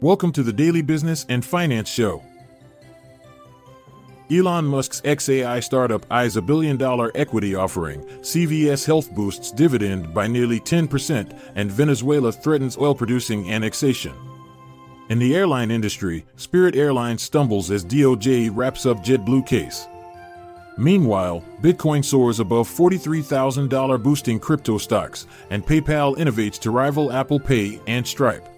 Welcome to the Daily Business and Finance Show. Elon Musk's XAI startup eyes a billion dollar equity offering, CVS Health boosts dividend by nearly 10%, and Venezuela threatens oil producing annexation. In the airline industry, Spirit Airlines stumbles as DOJ wraps up JetBlue case. Meanwhile, Bitcoin soars above $43,000 boosting crypto stocks, and PayPal innovates to rival Apple Pay and Stripe.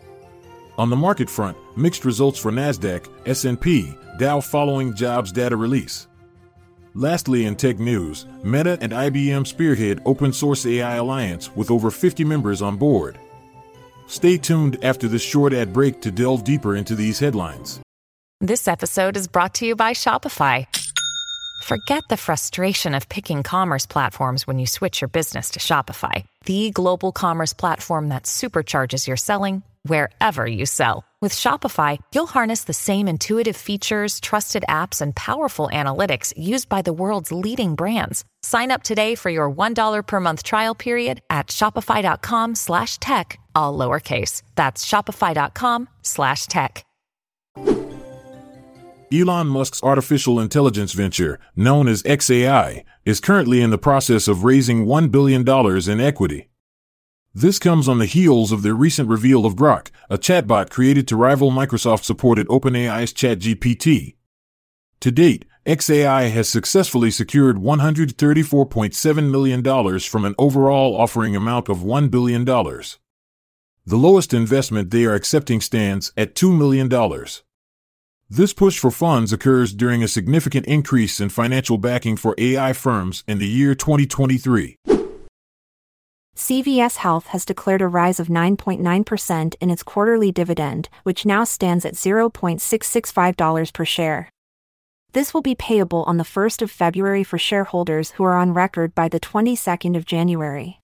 On the market front, mixed results for Nasdaq, S&P, Dow following jobs data release. Lastly, in tech news, Meta and IBM spearhead open source AI alliance with over 50 members on board. Stay tuned after this short ad break to delve deeper into these headlines. This episode is brought to you by Shopify. Forget the frustration of picking commerce platforms when you switch your business to Shopify, the global commerce platform that supercharges your selling wherever you sell. With Shopify, you'll harness the same intuitive features, trusted apps, and powerful analytics used by the world's leading brands. Sign up today for your $1 per month trial period at shopify.com slash tech, all lowercase. That's shopify.com slash tech. Elon Musk's artificial intelligence venture, known as XAI, is currently in the process of raising $1 billion in equity. This comes on the heels of the recent reveal of Grok, a chatbot created to rival Microsoft supported OpenAI's ChatGPT. To date, XAI has successfully secured $134.7 million from an overall offering amount of $1 billion. The lowest investment they are accepting stands at $2 million. This push for funds occurs during a significant increase in financial backing for AI firms in the year 2023. CVS Health has declared a rise of 9.9% in its quarterly dividend, which now stands at $0.665 per share. This will be payable on the 1st of February for shareholders who are on record by the 22nd of January.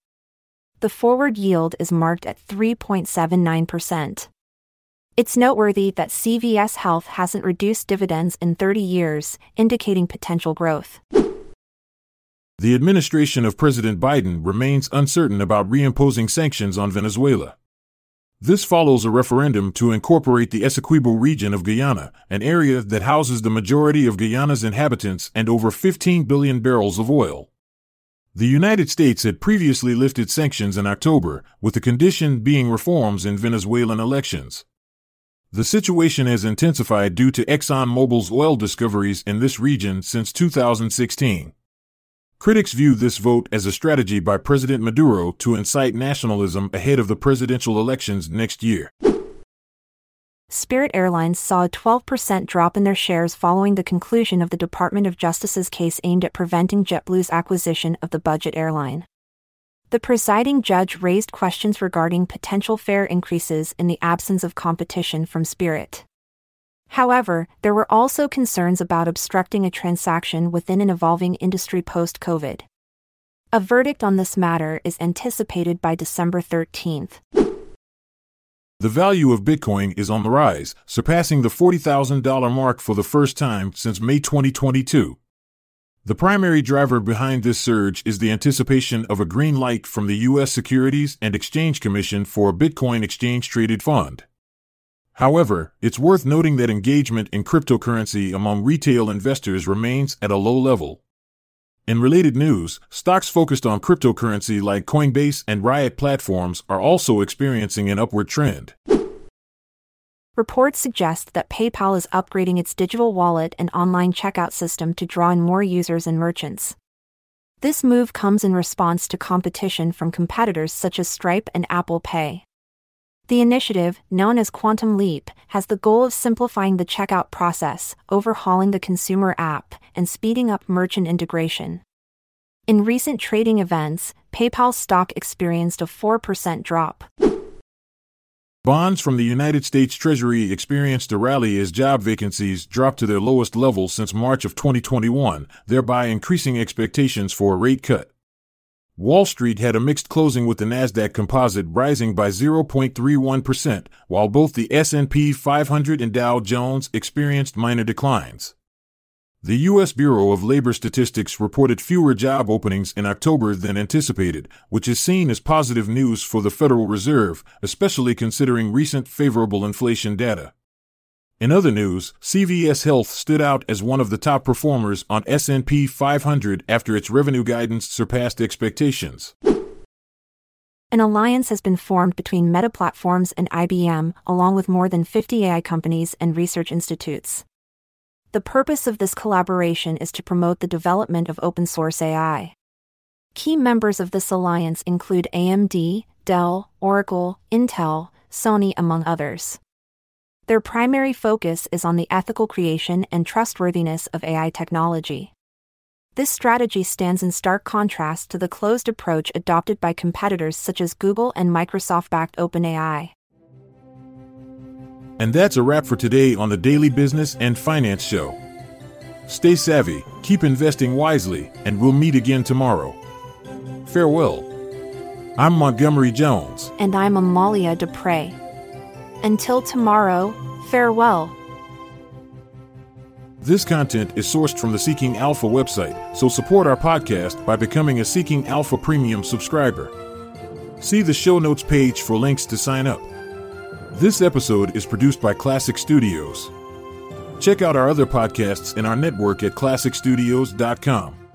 The forward yield is marked at 3.79%. It's noteworthy that CVS Health hasn't reduced dividends in 30 years, indicating potential growth. The administration of President Biden remains uncertain about reimposing sanctions on Venezuela. This follows a referendum to incorporate the Essequibo region of Guyana, an area that houses the majority of Guyana's inhabitants and over 15 billion barrels of oil. The United States had previously lifted sanctions in October, with the condition being reforms in Venezuelan elections. The situation has intensified due to ExxonMobil's oil discoveries in this region since 2016. Critics view this vote as a strategy by President Maduro to incite nationalism ahead of the presidential elections next year. Spirit Airlines saw a 12% drop in their shares following the conclusion of the Department of Justice's case aimed at preventing JetBlue's acquisition of the budget airline. The presiding judge raised questions regarding potential fare increases in the absence of competition from Spirit. However, there were also concerns about obstructing a transaction within an evolving industry post COVID. A verdict on this matter is anticipated by December 13th. The value of Bitcoin is on the rise, surpassing the $40,000 mark for the first time since May 2022. The primary driver behind this surge is the anticipation of a green light from the U.S. Securities and Exchange Commission for a Bitcoin exchange traded fund. However, it's worth noting that engagement in cryptocurrency among retail investors remains at a low level. In related news, stocks focused on cryptocurrency like Coinbase and Riot platforms are also experiencing an upward trend. Reports suggest that PayPal is upgrading its digital wallet and online checkout system to draw in more users and merchants. This move comes in response to competition from competitors such as Stripe and Apple Pay. The initiative, known as Quantum Leap, has the goal of simplifying the checkout process, overhauling the consumer app, and speeding up merchant integration. In recent trading events, PayPal stock experienced a 4% drop. Bonds from the United States Treasury experienced a rally as job vacancies dropped to their lowest level since March of 2021, thereby increasing expectations for a rate cut. Wall Street had a mixed closing with the Nasdaq Composite rising by 0.31%, while both the S&P 500 and Dow Jones experienced minor declines. The U.S. Bureau of Labor Statistics reported fewer job openings in October than anticipated, which is seen as positive news for the Federal Reserve, especially considering recent favorable inflation data. In other news, CVS Health stood out as one of the top performers on S&P 500 after its revenue guidance surpassed expectations. An alliance has been formed between Meta Platforms and IBM, along with more than 50 AI companies and research institutes. The purpose of this collaboration is to promote the development of open source AI. Key members of this alliance include AMD, Dell, Oracle, Intel, Sony, among others. Their primary focus is on the ethical creation and trustworthiness of AI technology. This strategy stands in stark contrast to the closed approach adopted by competitors such as Google and Microsoft backed OpenAI. And that's a wrap for today on the Daily Business and Finance Show. Stay savvy, keep investing wisely, and we'll meet again tomorrow. Farewell. I'm Montgomery Jones. And I'm Amalia Dupre. Until tomorrow, farewell. This content is sourced from the Seeking Alpha website, so support our podcast by becoming a Seeking Alpha Premium subscriber. See the show notes page for links to sign up. This episode is produced by Klassic Studios. Check out our other podcasts in our network at klassicstudios.com.